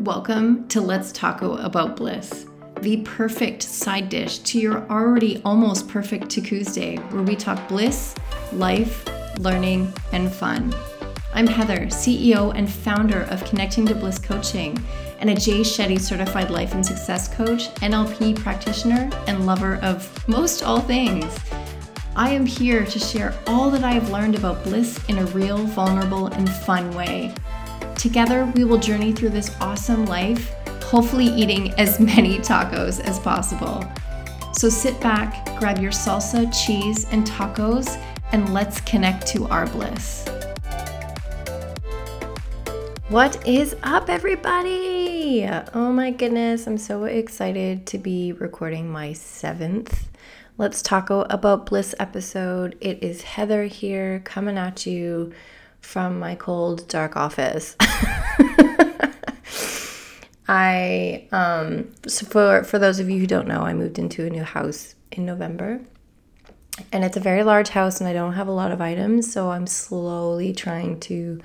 Welcome to Let's Taco About Bliss, the perfect side dish to your already almost perfect Tuesday, where we talk bliss, life, learning, and fun. I'm Heather, CEO and founder of Connecting to Bliss Coaching, and a Jay Shetty certified life and success coach, NLP practitioner, and lover of most all things. I am here to share all that I have learned about bliss in a real, vulnerable, and fun way. Together, we will journey through this awesome life, hopefully eating as many tacos as possible. So sit back, grab your salsa, cheese, and tacos, and let's connect to our bliss. What is up, everybody? Oh my goodness, I'm so excited to be recording my seventh Let's Taco About Bliss episode. It is Heather here coming at you from my cold, dark office. I, um, so for, for those of you who don't know, I moved into a new house in November. And it's a very large house, and I don't have a lot of items, so I'm slowly trying to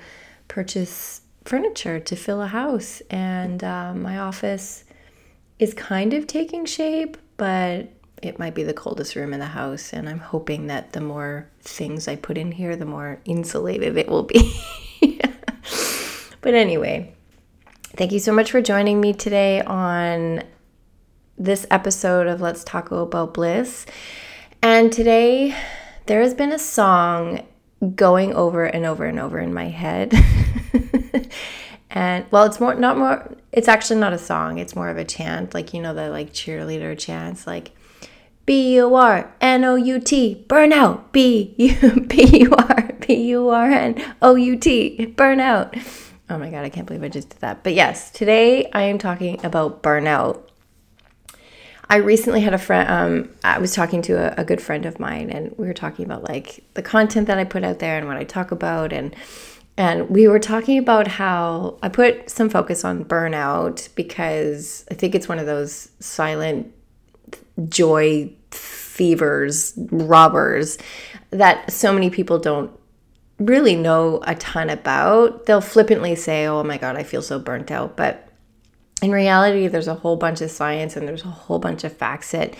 purchase furniture to fill a house. And uh, my office is kind of taking shape, but it might be the coldest room in the house, and I'm hoping that the more things I put in here, the more insulated it will be. but anyway, thank you so much for joining me today on this episode of Let's Taco About Bliss. And today, there has been a song going over and over and over in my head. and well, it's more, not more, it's actually not a song, it's more of a chant, like, you know, the like cheerleader chants, like, B U R N O U T, burnout. B U B U R B U R N O U T, burnout. Oh my God, I can't believe I just did that. But yes, today I am talking about burnout. I recently had a friend, um, I was talking to a, a good friend of mine, and we were talking about like the content that I put out there and what I talk about. And and we were talking about how I put some focus on burnout because I think it's one of those silent joy thievers, robbers that so many people don't really know a ton about. They'll flippantly say, Oh my God, I feel so burnt out. But in reality, there's a whole bunch of science and there's a whole bunch of facts that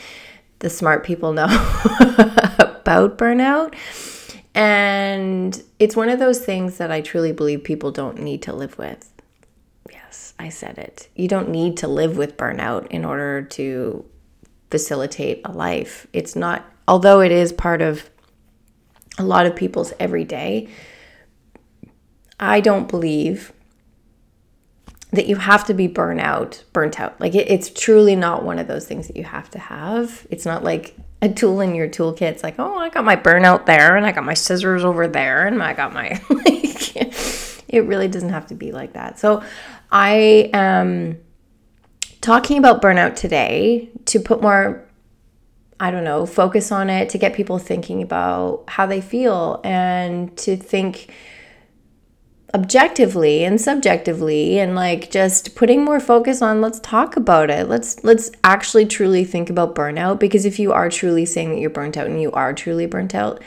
the smart people know about burnout. And it's one of those things that I truly believe people don't need to live with. Yes, I said it. You don't need to live with burnout in order to facilitate a life. It's not, although it is part of a lot of people's everyday, I don't believe that you have to be burnt out, burnt out. Like it, it's truly not one of those things that you have to have. It's not like a tool in your toolkit. It's like, oh, I got my burnout there, and I got my scissors over there, and I got my like. it really doesn't have to be like that. So, I am talking about burnout today to put more I don't know, focus on it to get people thinking about how they feel and to think objectively and subjectively and like just putting more focus on let's talk about it. Let's let's actually truly think about burnout because if you are truly saying that you're burnt out and you are truly burnt out,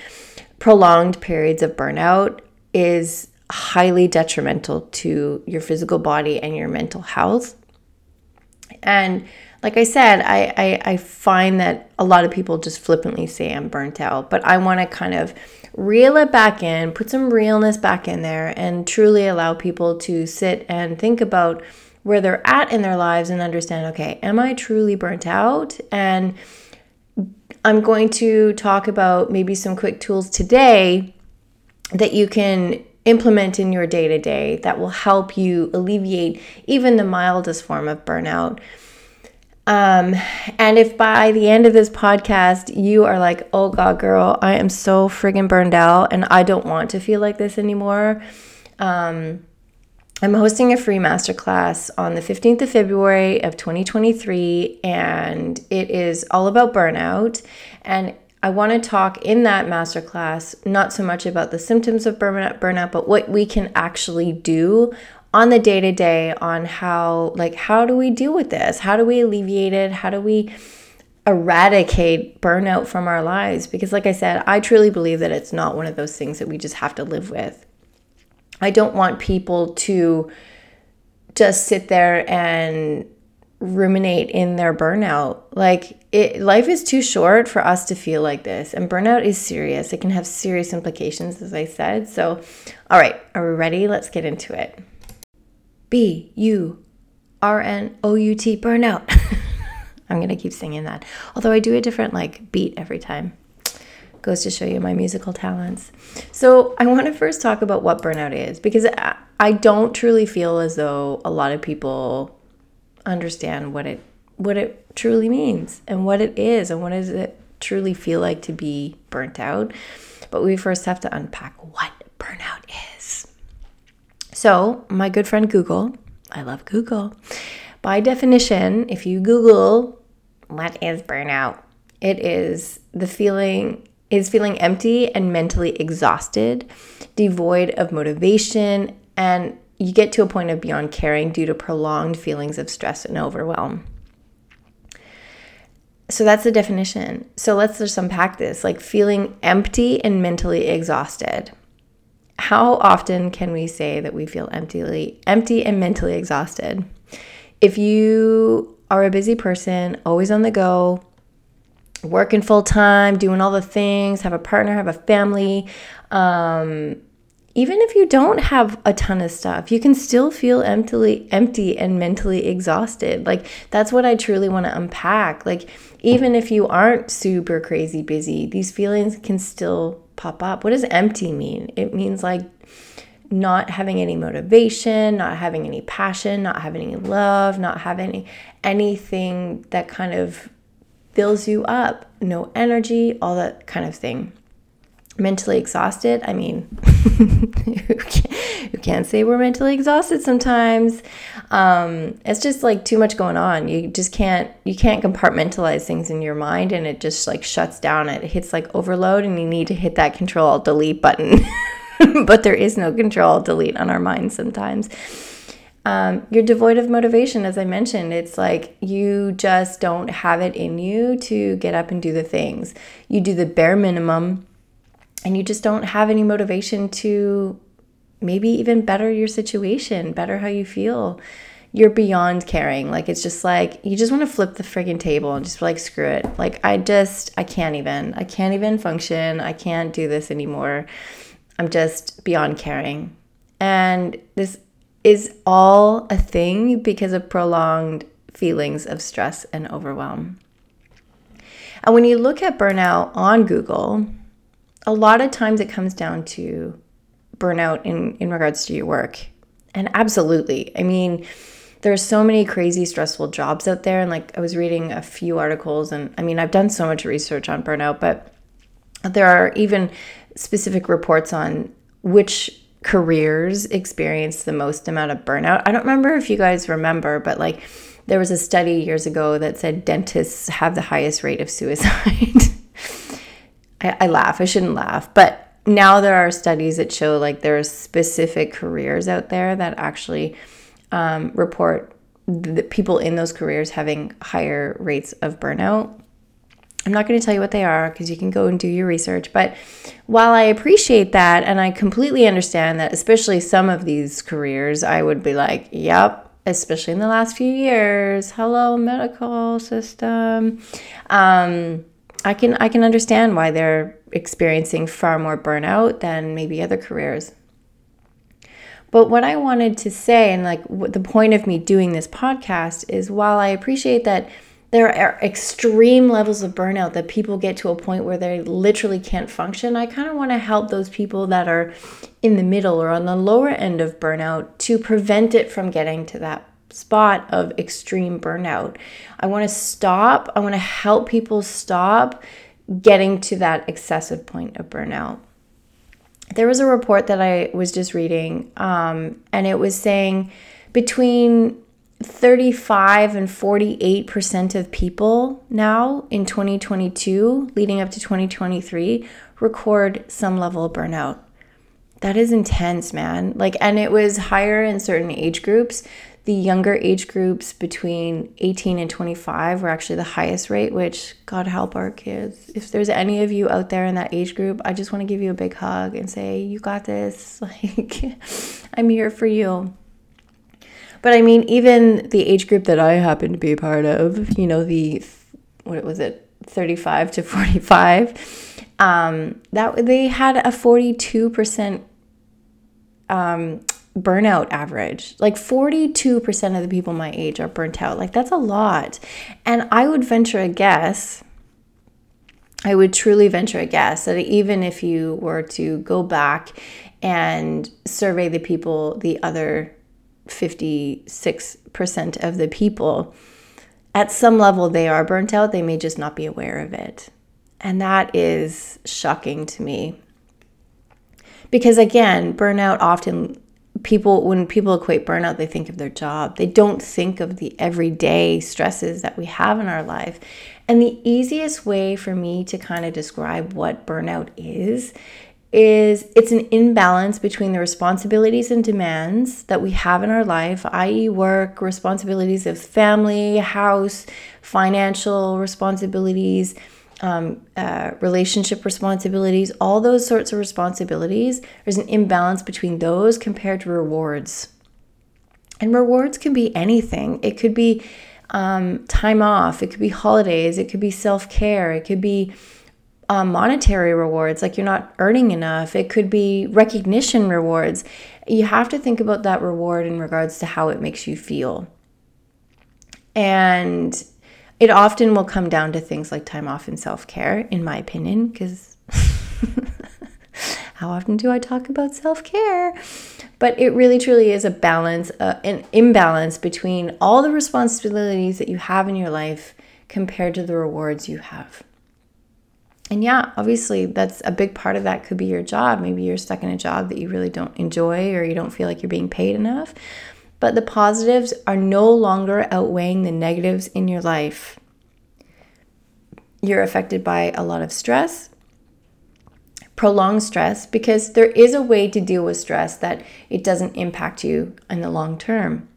prolonged periods of burnout is highly detrimental to your physical body and your mental health. And like I said, I, I, I find that a lot of people just flippantly say I'm burnt out, but I want to kind of reel it back in, put some realness back in there, and truly allow people to sit and think about where they're at in their lives and understand okay, am I truly burnt out? And I'm going to talk about maybe some quick tools today that you can implement in your day to day that will help you alleviate even the mildest form of burnout. Um, and if by the end of this podcast you are like, oh God, girl, I am so friggin' burned out and I don't want to feel like this anymore, um, I'm hosting a free masterclass on the 15th of February of 2023, and it is all about burnout. And I want to talk in that masterclass not so much about the symptoms of burnout, burnout, but what we can actually do on the day to day on how like how do we deal with this? How do we alleviate it? How do we eradicate burnout from our lives? Because like I said, I truly believe that it's not one of those things that we just have to live with. I don't want people to just sit there and ruminate in their burnout. Like it life is too short for us to feel like this and burnout is serious. It can have serious implications as I said. So, all right, are we ready? Let's get into it. B U R N O U T burnout. I'm going to keep singing that. Although I do a different like beat every time. Goes to show you my musical talents. So, I want to first talk about what burnout is because I don't truly feel as though a lot of people understand what it what it truly means and what it is and what does it truly feel like to be burnt out. But we first have to unpack what burnout is. So, my good friend Google, I love Google. By definition, if you Google what is burnout, it is the feeling is feeling empty and mentally exhausted, devoid of motivation, and you get to a point of beyond caring due to prolonged feelings of stress and overwhelm. So that's the definition. So let's just unpack this like feeling empty and mentally exhausted. How often can we say that we feel empty, empty and mentally exhausted? If you are a busy person, always on the go, working full time, doing all the things, have a partner, have a family, um, even if you don't have a ton of stuff, you can still feel empty, empty and mentally exhausted. Like that's what I truly want to unpack. Like even if you aren't super crazy busy, these feelings can still pop up. What does empty mean? It means like not having any motivation, not having any passion, not having any love, not having any, anything that kind of fills you up, no energy, all that kind of thing mentally exhausted. I mean, who, can't, say we're mentally exhausted sometimes? Um, it's just like too much going on. You just can't you can't compartmentalize things in your mind, and it just like shuts down. It hits like overload, and you need to hit that Control Delete button. but there is no Control Delete on our minds sometimes. Um, you're devoid of motivation, as I mentioned. It's like you just don't have it in you to get up and do the things. You do the bare minimum and you just don't have any motivation to maybe even better your situation, better how you feel. You're beyond caring. Like it's just like you just want to flip the friggin' table and just be like screw it. Like I just I can't even. I can't even function. I can't do this anymore. I'm just beyond caring. And this is all a thing because of prolonged feelings of stress and overwhelm. And when you look at burnout on Google, a lot of times it comes down to burnout in, in regards to your work. And absolutely. I mean, there's so many crazy stressful jobs out there. And like I was reading a few articles, and I mean, I've done so much research on burnout, but there are even specific reports on which careers experience the most amount of burnout. I don't remember if you guys remember, but like there was a study years ago that said dentists have the highest rate of suicide. I, I laugh. I shouldn't laugh, but now there are studies that show like there are specific careers out there that actually um, report the people in those careers having higher rates of burnout. I'm not going to tell you what they are because you can go and do your research. But while I appreciate that and I completely understand that, especially some of these careers, I would be like, yep, especially in the last few years. Hello, medical system. Um, I can I can understand why they're experiencing far more burnout than maybe other careers. But what I wanted to say and like the point of me doing this podcast is while I appreciate that there are extreme levels of burnout that people get to a point where they literally can't function. I kind of want to help those people that are in the middle or on the lower end of burnout to prevent it from getting to that spot of extreme burnout. I want to stop, I want to help people stop getting to that excessive point of burnout. There was a report that I was just reading, um, and it was saying between 35 and 48% of people now in 2022, leading up to 2023, record some level of burnout. That is intense, man. Like, and it was higher in certain age groups the younger age groups between 18 and 25 were actually the highest rate, which God help our kids. If there's any of you out there in that age group, I just want to give you a big hug and say, You got this. Like, I'm here for you. But I mean, even the age group that I happen to be a part of, you know, the what was it, 35 to 45, um, that they had a 42% um, burnout average. Like 42% of the people my age are burnt out. Like that's a lot. And I would venture a guess, I would truly venture a guess that even if you were to go back and survey the people, the other 56% of the people, at some level they are burnt out. They may just not be aware of it. And that is shocking to me. Because again, burnout often people when people equate burnout they think of their job they don't think of the everyday stresses that we have in our life and the easiest way for me to kind of describe what burnout is is it's an imbalance between the responsibilities and demands that we have in our life, i.e., work, responsibilities of family, house, financial responsibilities, um, uh, relationship responsibilities, all those sorts of responsibilities, there's an imbalance between those compared to rewards. And rewards can be anything. It could be um, time off, it could be holidays, it could be self care, it could be um, monetary rewards, like you're not earning enough, it could be recognition rewards. You have to think about that reward in regards to how it makes you feel. And it often will come down to things like time off and self care, in my opinion, because how often do I talk about self care? But it really truly is a balance, uh, an imbalance between all the responsibilities that you have in your life compared to the rewards you have. And yeah, obviously, that's a big part of that could be your job. Maybe you're stuck in a job that you really don't enjoy or you don't feel like you're being paid enough but the positives are no longer outweighing the negatives in your life. You're affected by a lot of stress, prolonged stress, because there is a way to deal with stress that it doesn't impact you in the long term.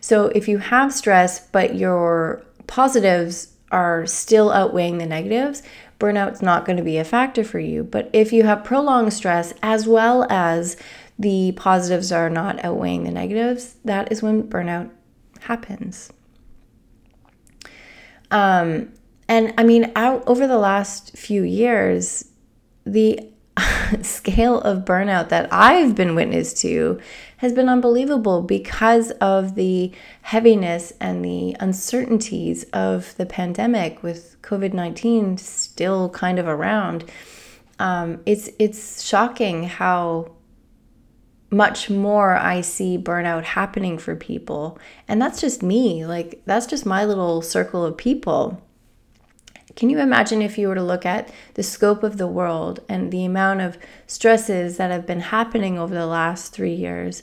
So if you have stress, but your positives are still outweighing the negatives, burnout's not going to be a factor for you. But if you have prolonged stress as well as the positives are not outweighing the negatives, that is when burnout happens. Um, and I mean, out over the last few years, the scale of burnout that I've been witness to has been unbelievable because of the heaviness and the uncertainties of the pandemic with COVID 19 still kind of around. Um, it's it's shocking how much more I see burnout happening for people. And that's just me. Like, that's just my little circle of people. Can you imagine if you were to look at the scope of the world and the amount of stresses that have been happening over the last three years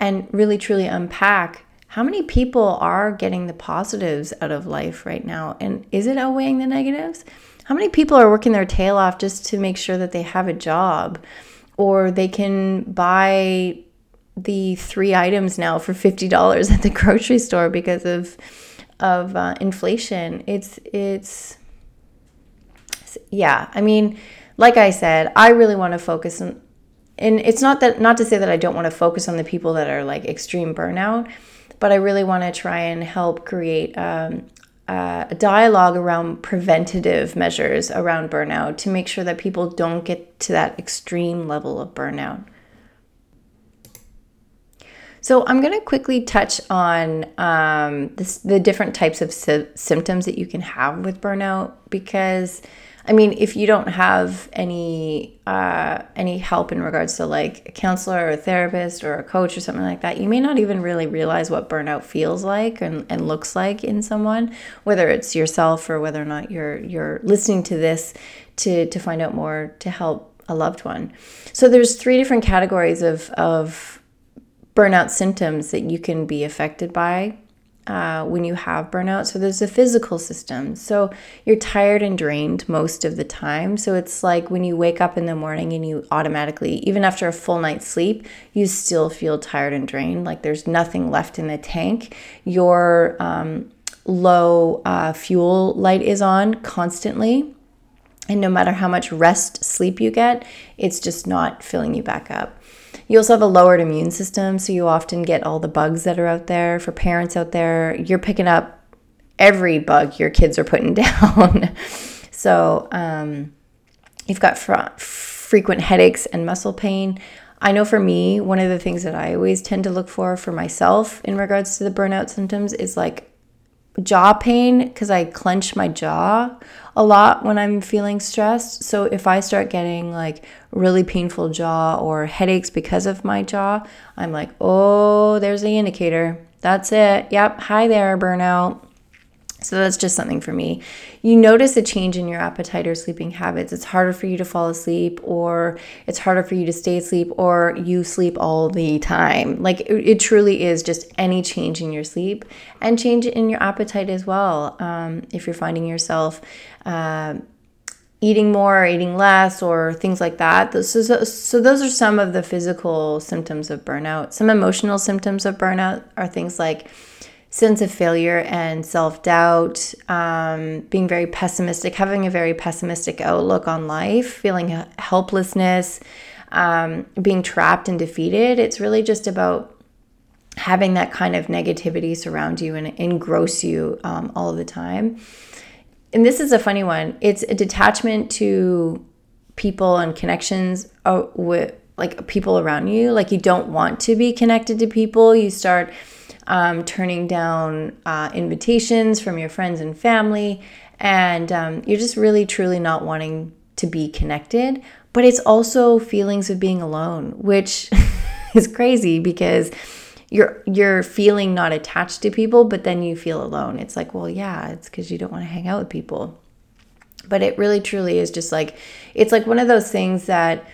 and really truly unpack how many people are getting the positives out of life right now? And is it outweighing the negatives? How many people are working their tail off just to make sure that they have a job? Or they can buy the three items now for $50 at the grocery store because of of uh, inflation. It's it's yeah i mean like i said i really want to focus on and it's not that not to say that i don't want to focus on the people that are like extreme burnout but i really want to try and help create um, uh, a dialogue around preventative measures around burnout to make sure that people don't get to that extreme level of burnout. So, I'm going to quickly touch on um, this, the different types of sy- symptoms that you can have with burnout because I mean, if you don't have any uh, any help in regards to like a counselor or a therapist or a coach or something like that, you may not even really realize what burnout feels like and, and looks like in someone, whether it's yourself or whether or not you're you're listening to this to to find out more to help a loved one. So there's three different categories of of burnout symptoms that you can be affected by uh, when you have burnout. So there's a physical system. So you're tired and drained most of the time. So it's like when you wake up in the morning and you automatically, even after a full night's sleep, you still feel tired and drained. Like there's nothing left in the tank. Your um, low uh, fuel light is on constantly. And no matter how much rest sleep you get, it's just not filling you back up. You also have a lowered immune system, so you often get all the bugs that are out there. For parents out there, you're picking up every bug your kids are putting down. so um, you've got fr- frequent headaches and muscle pain. I know for me, one of the things that I always tend to look for for myself in regards to the burnout symptoms is like jaw pain because I clench my jaw a lot when I'm feeling stressed. So if I start getting like really painful jaw or headaches because of my jaw, I'm like, oh, there's the indicator. That's it. Yep. Hi there, burnout. So that's just something for me. You notice a change in your appetite or sleeping habits. It's harder for you to fall asleep, or it's harder for you to stay asleep, or you sleep all the time. Like it, truly is just any change in your sleep and change in your appetite as well. Um, if you're finding yourself, uh, eating more or eating less or things like that. So, so, so, those are some of the physical symptoms of burnout. Some emotional symptoms of burnout are things like sense of failure and self doubt, um, being very pessimistic, having a very pessimistic outlook on life, feeling helplessness, um, being trapped and defeated. It's really just about having that kind of negativity surround you and engross you um, all the time. And this is a funny one. It's a detachment to people and connections uh, with like people around you. Like you don't want to be connected to people. You start um, turning down uh, invitations from your friends and family, and um, you're just really truly not wanting to be connected. But it's also feelings of being alone, which is crazy because you're you're feeling not attached to people, but then you feel alone. It's like, well, yeah, it's because you don't want to hang out with people. But it really truly is just like it's like one of those things that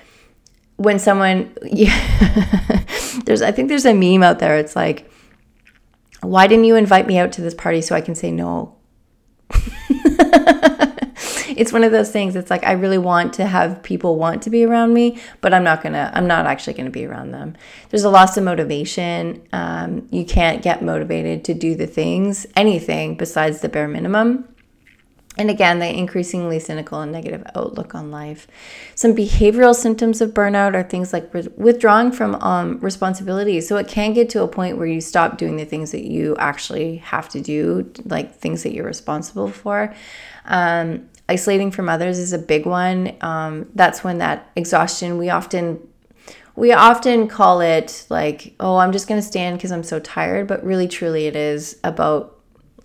when someone yeah, there's I think there's a meme out there. It's like why didn't you invite me out to this party so I can say no? it's one of those things. It's like I really want to have people want to be around me, but I'm not gonna. I'm not actually gonna be around them. There's a loss of motivation. Um, you can't get motivated to do the things, anything besides the bare minimum. And again, the increasingly cynical and negative outlook on life. Some behavioral symptoms of burnout are things like withdrawing from um, responsibilities. So it can get to a point where you stop doing the things that you actually have to do, like things that you're responsible for. Um, isolating from others is a big one. Um, that's when that exhaustion, we often we often call it like, oh, I'm just going to stand because I'm so tired, but really, truly, it is about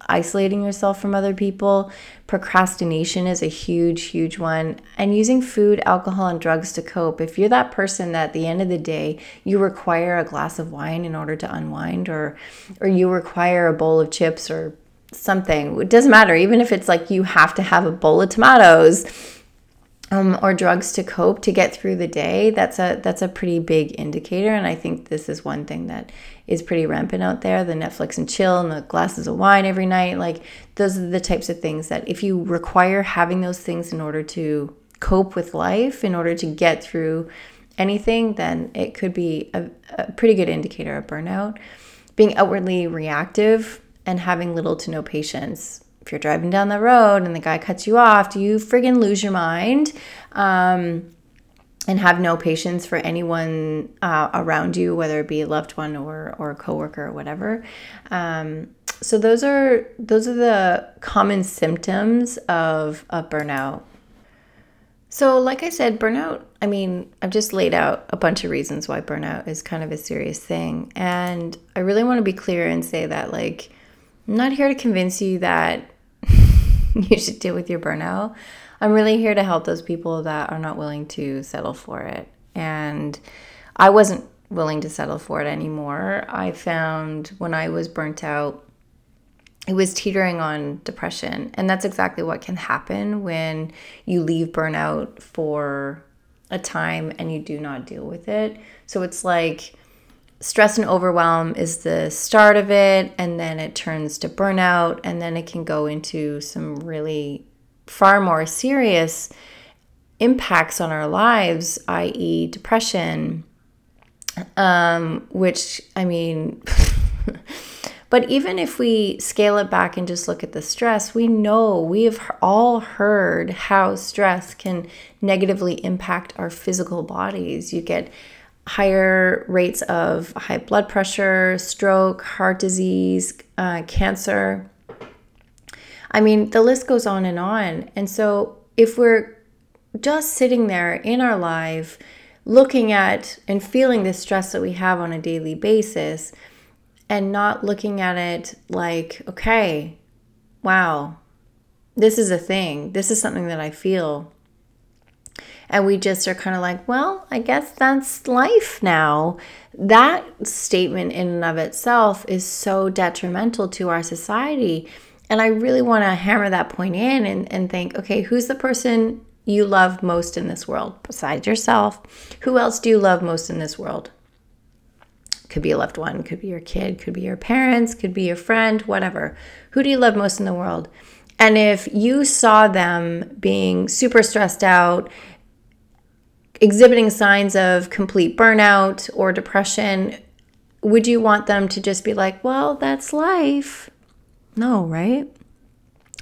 isolating yourself from other people. Procrastination is a huge, huge one. And using food, alcohol, and drugs to cope. If you're that person that at the end of the day, you require a glass of wine in order to unwind, or, or you require a bowl of chips or something, it doesn't matter. Even if it's like you have to have a bowl of tomatoes um, or drugs to cope to get through the day that's a that's a pretty big indicator and i think this is one thing that is pretty rampant out there. The netflix and chill and the glasses of wine every night. Like those are the types of things that if you require having those things in order to cope with life in order to get through anything then it could be a, a pretty good indicator of burnout. Being outwardly reactive and having little to no patience. If you're driving down the road and the guy cuts you off, do you friggin' lose your mind? Um, and have no patience for anyone uh, around you, whether it be a loved one or or a coworker or whatever. Um, so those are those are the common symptoms of of burnout. So, like I said, burnout. I mean, I've just laid out a bunch of reasons why burnout is kind of a serious thing, and I really want to be clear and say that, like, I'm not here to convince you that you should deal with your burnout. I'm really here to help those people that are not willing to settle for it. And I wasn't willing to settle for it anymore. I found when I was burnt out, it was teetering on depression. And that's exactly what can happen when you leave burnout for a time and you do not deal with it. So it's like, stress and overwhelm is the start of it, and then it turns to burnout, and then it can go into some really far more serious impacts on our lives, i.e., depression, um, which I mean, but even if we scale it back and just look at the stress, we know we have all heard how stress can negatively impact our physical bodies. You get higher rates of high blood pressure, stroke, heart disease, uh, cancer. I mean, the list goes on and on. And so, if we're just sitting there in our life, looking at and feeling the stress that we have on a daily basis, and not looking at it like, okay, wow, this is a thing, this is something that I feel. And we just are kind of like, well, I guess that's life now. That statement, in and of itself, is so detrimental to our society. And I really want to hammer that point in and, and think, okay, who's the person you love most in this world besides yourself? Who else do you love most in this world? Could be a loved one, could be your kid, could be your parents, could be your friend, whatever. Who do you love most in the world? And if you saw them being super stressed out, exhibiting signs of complete burnout or depression, would you want them to just be like, well, that's life? No, right?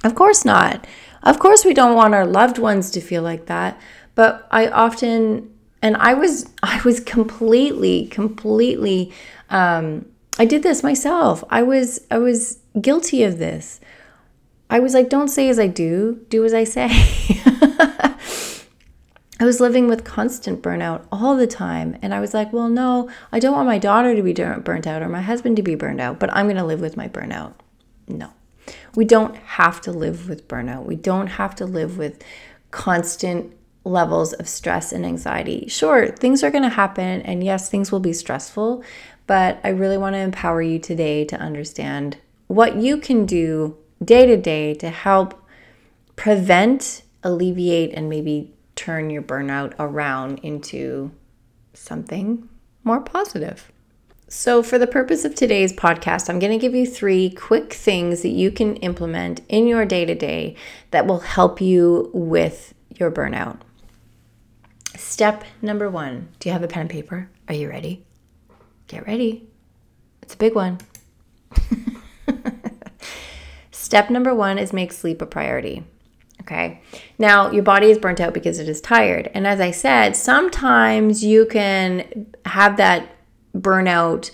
Of course not. Of course, we don't want our loved ones to feel like that. But I often, and I was, I was completely, completely, um, I did this myself. I was, I was guilty of this. I was like, don't say as I do, do as I say. I was living with constant burnout all the time. And I was like, well, no, I don't want my daughter to be burnt out or my husband to be burned out, but I'm going to live with my burnout. No. We don't have to live with burnout. We don't have to live with constant levels of stress and anxiety. Sure, things are going to happen, and yes, things will be stressful, but I really want to empower you today to understand what you can do day to day to help prevent, alleviate, and maybe turn your burnout around into something more positive. So, for the purpose of today's podcast, I'm going to give you three quick things that you can implement in your day to day that will help you with your burnout. Step number one Do you have a pen and paper? Are you ready? Get ready. It's a big one. Step number one is make sleep a priority. Okay. Now, your body is burnt out because it is tired. And as I said, sometimes you can have that burnout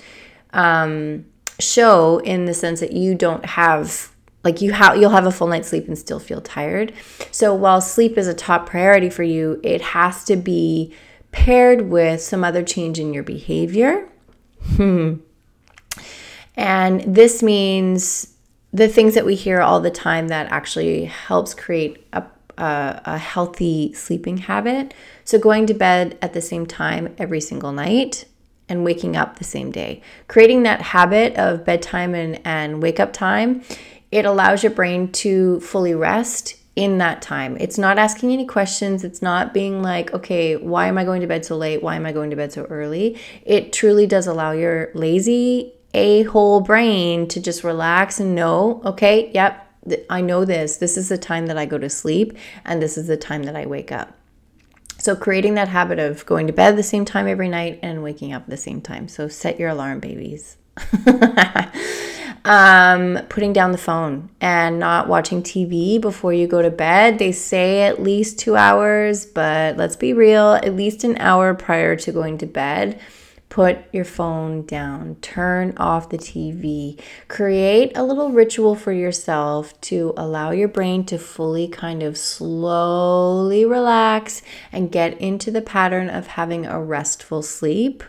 um, show in the sense that you don't have like you have you'll have a full night's sleep and still feel tired. So while sleep is a top priority for you, it has to be paired with some other change in your behavior. Hmm. And this means the things that we hear all the time that actually helps create a, a, a, healthy sleeping habit. So, going to bed at the same time every single night and waking up the same day. Creating that habit of bedtime and, and wake up time, it allows your brain to fully rest in that time. It's not asking any questions. It's not being like, okay, why am I going to bed so late? Why am I going to bed so early? It truly does allow your lazy a whole brain to just relax and know, okay, yep, I know this. This is the time that I go to sleep, and this is the time that I wake up. So, creating that habit of going to bed the same time every night and waking up the same time. So, set your alarm, babies. um, putting down the phone and not watching TV before you go to bed. They say at least two hours, but let's be real, at least an hour prior to going to bed Put your phone down, turn off the TV, create a little ritual for yourself to allow your brain to fully kind of slowly relax and get into the pattern of having a restful sleep.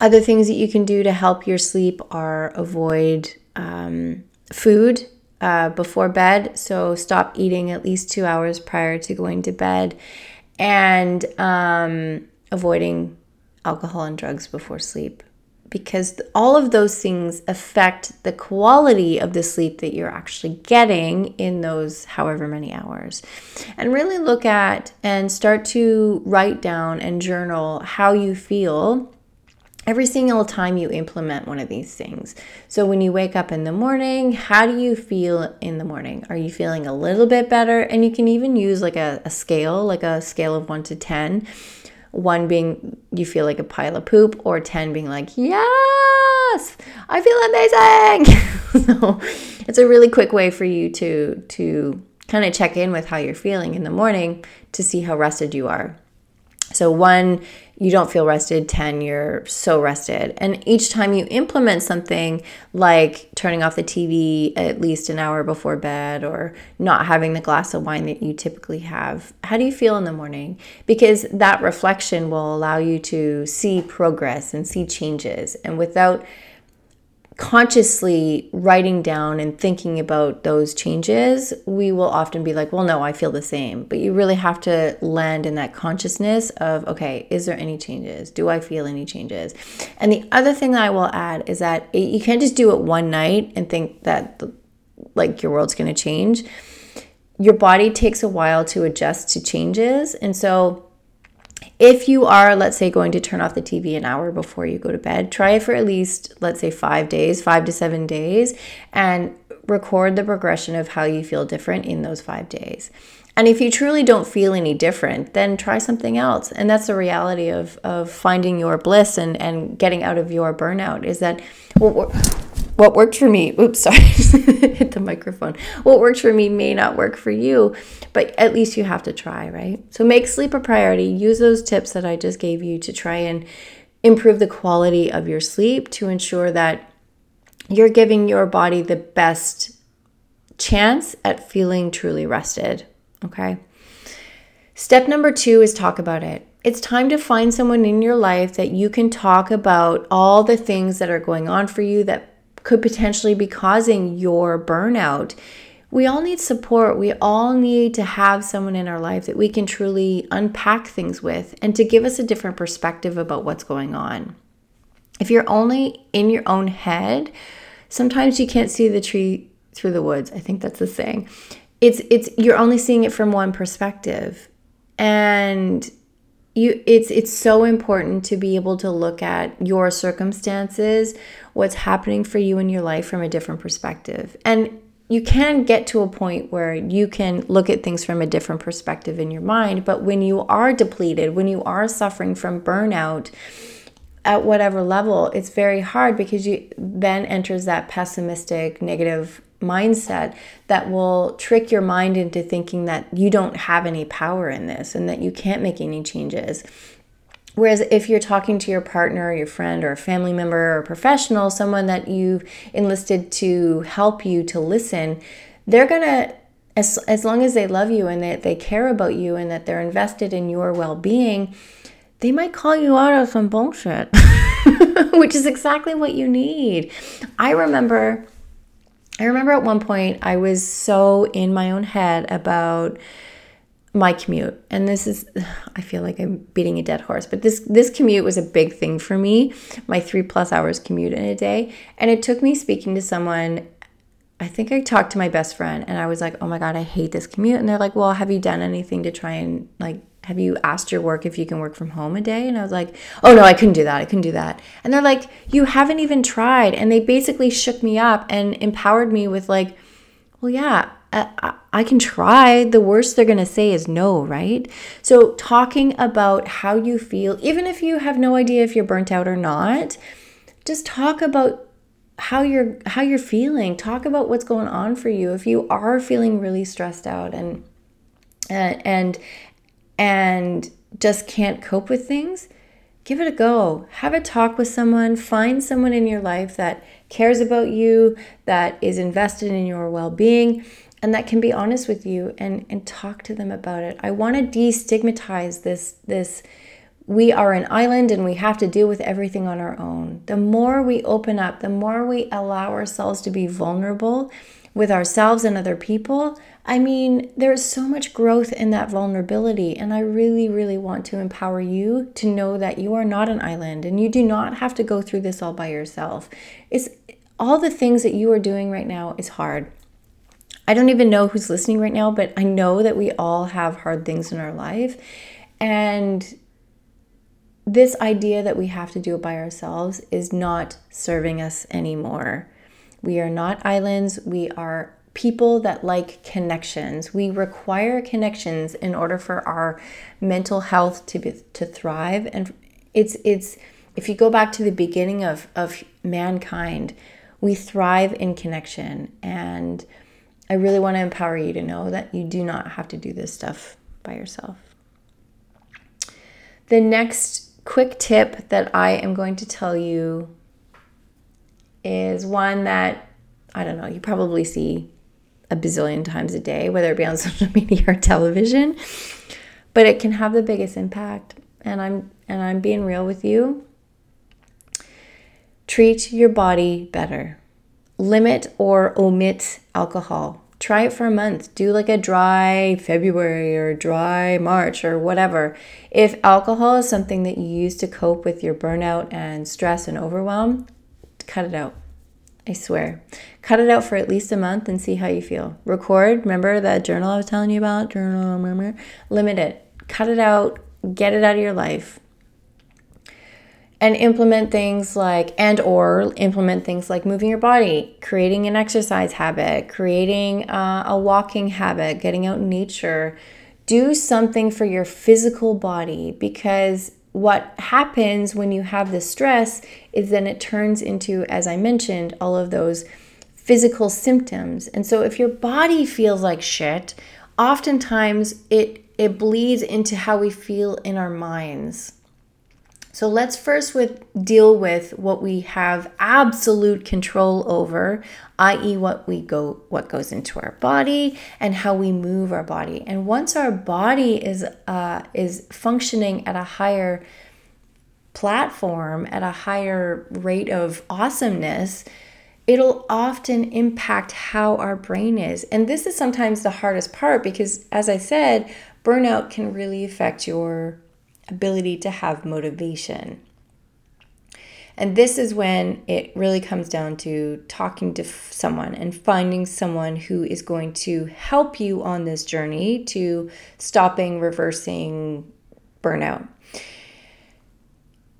Other things that you can do to help your sleep are avoid um, food uh, before bed. So stop eating at least two hours prior to going to bed and um, avoiding alcohol and drugs before sleep because all of those things affect the quality of the sleep that you're actually getting in those however many hours. And really look at and start to write down and journal how you feel every single time you implement one of these things. So when you wake up in the morning, how do you feel in the morning? Are you feeling a little bit better? And you can even use like a, a scale, like a scale of one to 10 one being you feel like a pile of poop, or 10 being like, yes, I feel amazing. so it's a really quick way for you to, to kind of check in with how you're feeling in the morning to see how rested you are. So, one you don't feel rested 10 you're so rested. And each time you implement something like turning off the tv at least an hour before bed or not having the glass of wine that you typically have how do you feel in the morning? Because that reflection will allow you to see progress and see changes. And without consciously writing down and thinking about those changes, we will often be like, well, no, I feel the same. But you really have to land in that consciousness of, okay, is there any changes? Do I feel any changes? And the other thing that I will add is that you can't just do it one night and think that like your world's going to change. Your body takes a while to adjust to changes. And so, if you are, let's say, going to turn off the TV an hour before you go to bed, try it for at least, let's say, five days, five to seven days, and record the progression of how you feel different in those five days. And if you truly don't feel any different, then try something else. And that's the reality of, of finding your bliss and, and getting out of your burnout is that well, what worked for me, oops, sorry, hit the microphone. What worked for me may not work for you, but at least you have to try, right? So make sleep a priority. Use those tips that I just gave you to try and improve the quality of your sleep to ensure that you're giving your body the best chance at feeling truly rested, okay? Step number two is talk about it. It's time to find someone in your life that you can talk about all the things that are going on for you that could potentially be causing your burnout. We all need support. We all need to have someone in our life that we can truly unpack things with and to give us a different perspective about what's going on. If you're only in your own head, sometimes you can't see the tree through the woods. I think that's the saying. It's it's you're only seeing it from one perspective. And you it's it's so important to be able to look at your circumstances what's happening for you in your life from a different perspective. And you can get to a point where you can look at things from a different perspective in your mind but when you are depleted when you are suffering from burnout at whatever level it's very hard because you then enters that pessimistic negative mindset that will trick your mind into thinking that you don't have any power in this and that you can't make any changes. Whereas if you're talking to your partner, or your friend, or a family member, or a professional, someone that you've enlisted to help you to listen, they're gonna, as, as long as they love you and that they care about you and that they're invested in your well being, they might call you out of some bullshit, which is exactly what you need. I remember I remember at one point I was so in my own head about my commute. And this is i feel like i'm beating a dead horse but this this commute was a big thing for me my three plus hours commute in a day. And it took me speaking to someone i think i talked to my best friend and i was like oh my god i hate this commute. And they're like well have you done anything to try and like have you asked your work if you can work from home a day? And I was like, oh no, I couldn't do that. I couldn't do that. And they're like, you haven't even tried. And they basically shook me up and empowered me with, like, well, yeah, I, I can try. The worst they're going to say is no, right? So, talking about how you feel, even if you have no idea if you're burnt out or not, just talk about how you're how you're feeling talk about what's going on for you if you are feeling really stressed out and and and just can't cope with things, give it a go. Have a talk with someone. Find someone in your life that cares about you, that is invested in your well being, and that can be honest with you and, and talk to them about it. I want to destigmatize this, this. We are an island and we have to deal with everything on our own. The more we open up, the more we allow ourselves to be vulnerable with ourselves and other people, I mean, there's so much growth in that vulnerability. And I really, really want to empower you to know that you are not an island and you do not have to go through this all by yourself. It's all the things that you are doing right now is hard. I don't even know who's listening right now, but I know that we all have hard things in our life. And this idea that we have to do it by ourselves is not serving us anymore. We are not islands. We are people that like connections. We require connections in order for our mental health to be, to thrive. And it's it's if you go back to the beginning of of mankind, we thrive in connection. And I really want to empower you to know that you do not have to do this stuff by yourself. The next quick tip that I am going to tell you is one that I don't know, you probably see a bazillion times a day, whether it be on social media or television, but it can have the biggest impact. And I'm and I'm being real with you. Treat your body better. Limit or omit alcohol. Try it for a month. Do like a dry February or dry March or whatever. If alcohol is something that you use to cope with your burnout and stress and overwhelm, cut it out. I swear. Cut it out for at least a month and see how you feel. Record, remember that journal I was telling you about? Journal, remember? Limit it. Cut it out. Get it out of your life and implement things like and or implement things like moving your body creating an exercise habit creating uh, a walking habit getting out in nature do something for your physical body because what happens when you have the stress is then it turns into as i mentioned all of those physical symptoms. And so if your body feels like shit oftentimes it it bleeds into how we feel in our minds so let's first with deal with what we have absolute control over, i.e. what we go what goes into our body and how we move our body. And once our body is uh, is functioning at a higher platform, at a higher rate of awesomeness, it'll often impact how our brain is. And this is sometimes the hardest part because as I said, burnout can really affect your ability to have motivation. And this is when it really comes down to talking to someone and finding someone who is going to help you on this journey to stopping, reversing burnout.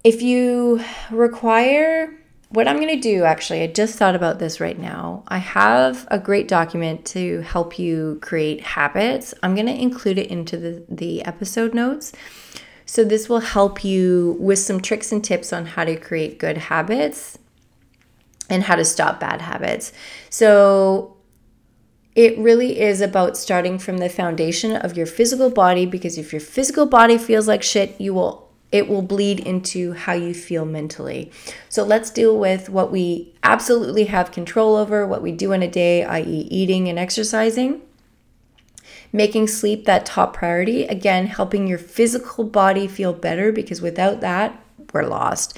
If you require what I'm going to do, actually, I just thought about this right now. I have a great document to help you create habits. I'm going to include it into the, the episode notes. So, this will help you with some tricks and tips on how to create good habits and how to stop bad habits. So, it really is about starting from the foundation of your physical body because if your physical body feels like shit, you will it will bleed into how you feel mentally. So let's deal with what we absolutely have control over, what we do in a day, i.e., eating and exercising making sleep that top priority. Again, helping your physical body feel better because without that, we're lost.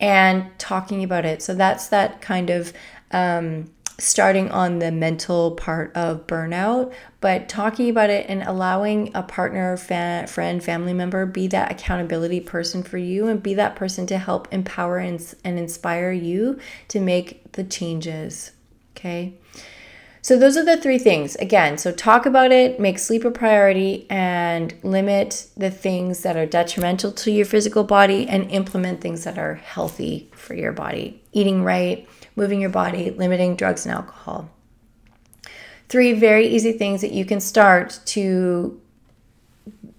And talking about it. So that's that kind of um, starting on the mental part of burnout, but talking about it and allowing a partner, fa- friend, family member be that accountability person for you and be that person to help empower and, and inspire you to make the changes. Okay. So, those are the three things. Again, so talk about it, make sleep a priority, and limit the things that are detrimental to your physical body and implement things that are healthy for your body. Eating right, moving your body, limiting drugs and alcohol. Three very easy things that you can start to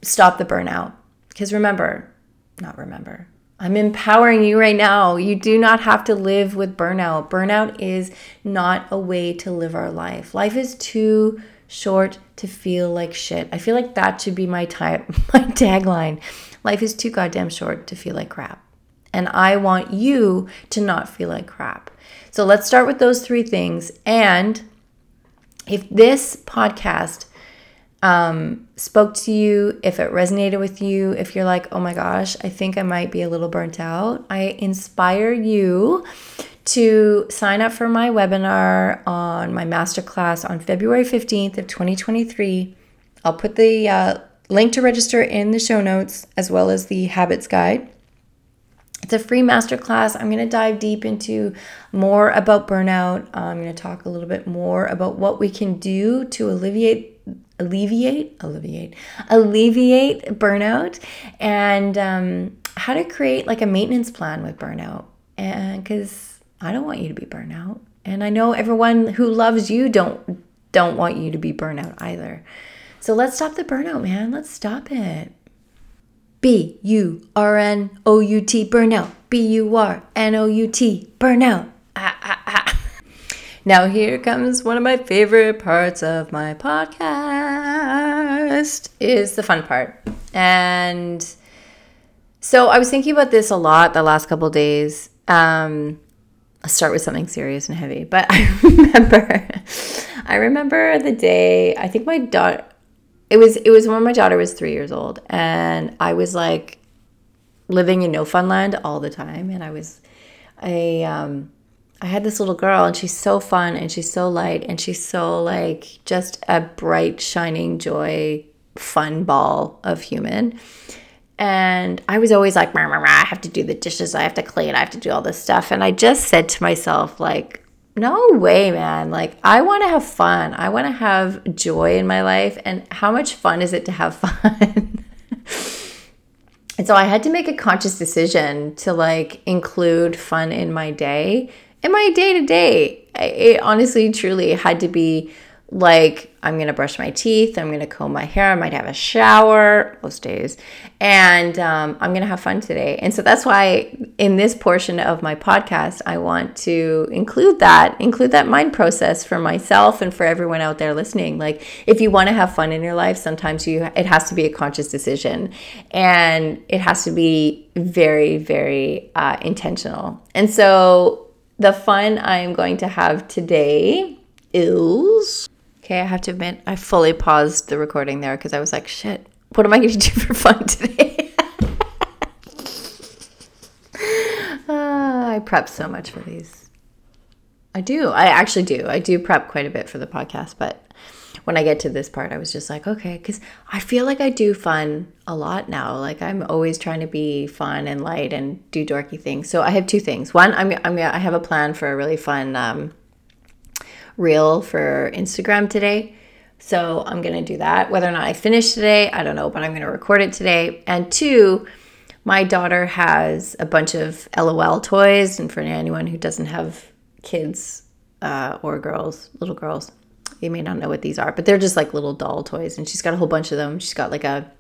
stop the burnout. Because remember, not remember, I'm empowering you right now. You do not have to live with burnout. Burnout is not a way to live our life. Life is too short to feel like shit. I feel like that should be my type my tagline. Life is too goddamn short to feel like crap. And I want you to not feel like crap. So let's start with those three things and if this podcast um, spoke to you, if it resonated with you, if you're like, oh my gosh, I think I might be a little burnt out, I inspire you to sign up for my webinar on my masterclass on February 15th of 2023. I'll put the uh, link to register in the show notes as well as the habits guide. It's a free masterclass. I'm going to dive deep into more about burnout. I'm going to talk a little bit more about what we can do to alleviate alleviate alleviate alleviate burnout and um, how to create like a maintenance plan with burnout and because i don't want you to be burnout and i know everyone who loves you don't don't want you to be burnout either so let's stop the burnout man let's stop it B U R N O U T burnout. B U R N O U T burnout. Ah, ah, ah. Now, here comes one of my favorite parts of my podcast is the fun part. And So I was thinking about this a lot the last couple days. Um, I'll start with something serious and heavy, but I remember, I remember the day. I think my daughter. It was it was when my daughter was three years old, and I was like living in no fun land all the time, and I was, I um, I had this little girl, and she's so fun, and she's so light, and she's so like just a bright, shining joy, fun ball of human and I was always like, rah, rah, rah, I have to do the dishes, I have to clean, I have to do all this stuff. And I just said to myself, like, no way, man. Like, I want to have fun. I want to have joy in my life. And how much fun is it to have fun? and so I had to make a conscious decision to like include fun in my day. In my day to day, it honestly, truly had to be like I'm gonna brush my teeth, I'm gonna comb my hair, I might have a shower most days, and um, I'm gonna have fun today. And so that's why in this portion of my podcast, I want to include that, include that mind process for myself and for everyone out there listening. Like if you want to have fun in your life, sometimes you it has to be a conscious decision, and it has to be very, very uh, intentional. And so the fun I'm going to have today is Okay, I have to admit, I fully paused the recording there because I was like, shit, what am I going to do for fun today? uh, I prep so much for these. I do. I actually do. I do prep quite a bit for the podcast, but when I get to this part, I was just like, okay, because I feel like I do fun a lot now. Like I'm always trying to be fun and light and do dorky things. So I have two things. One, I'm, I'm I have a plan for a really fun um, reel for Instagram today. So I'm to do that. Whether or not I finish today, I don't know, but I'm to record it today. And two, my daughter has a bunch of LOL toys. And for anyone who doesn't have kids uh, or girls, little girls, you may not know what these are, but they're just like little doll toys. And she's got a whole bunch of them. She's got like a,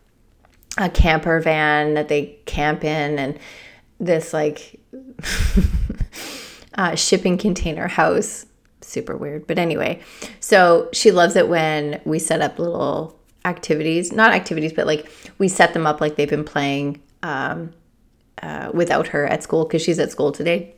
a camper van that they camp in and this like uh, shipping container house super weird. But anyway, so she loves it when we set up little activities, not activities, but like we set them up like they've been playing um, uh, without her at school because she's at school today.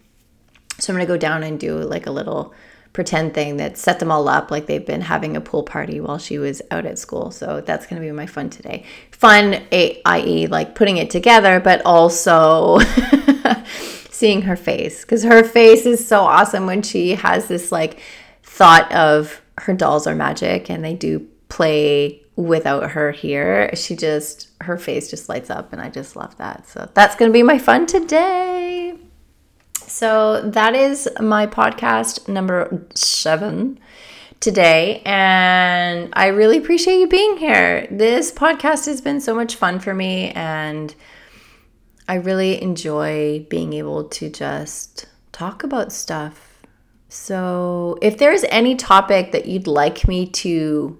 So I'm gonna go down and do like a little pretend thing that set them all up like they've been having a pool party while she was out at school. So that's going to be my fun today. Fun, i.e., like putting it together, but also seeing her face because her face is so awesome when she has this like thought of her dolls are magic and they do play without her here. She just, her face just lights up and I just love that. So that's going to be my fun today. So that is my podcast number seven today. And I really appreciate you being here. This podcast has been so much fun for me. And I really enjoy being able to just talk about stuff. So, if there's any topic that you'd like me to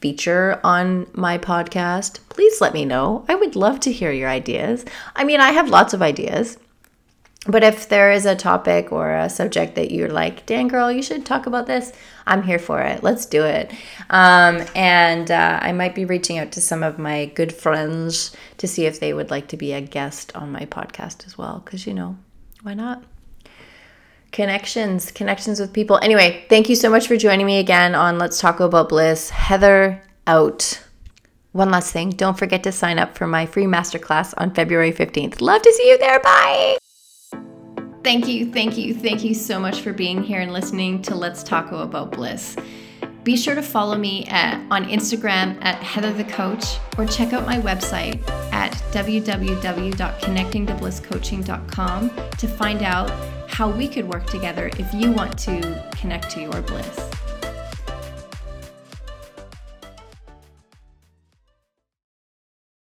feature on my podcast, please let me know. I would love to hear your ideas. I mean, I have lots of ideas. But if there is a topic or a subject that you're like, Dan girl, you should talk about this, I'm here for it. Let's do it. Um, and uh, I might be reaching out to some of my good friends to see if they would like to be a guest on my podcast as well. Because, you know, why not? Connections, connections with people. Anyway, thank you so much for joining me again on Let's Taco About Bliss. Heather out. One last thing, don't forget to sign up for my free masterclass on February 15th. Love to see you there. Bye. Thank you, thank you, thank you so much for being here and listening to Let's Taco About Bliss. Be sure to follow me at, on Instagram at Heather the Coach or check out my website at www.connectingtoblisscoaching.com to find out how we could work together if you want to connect to your bliss.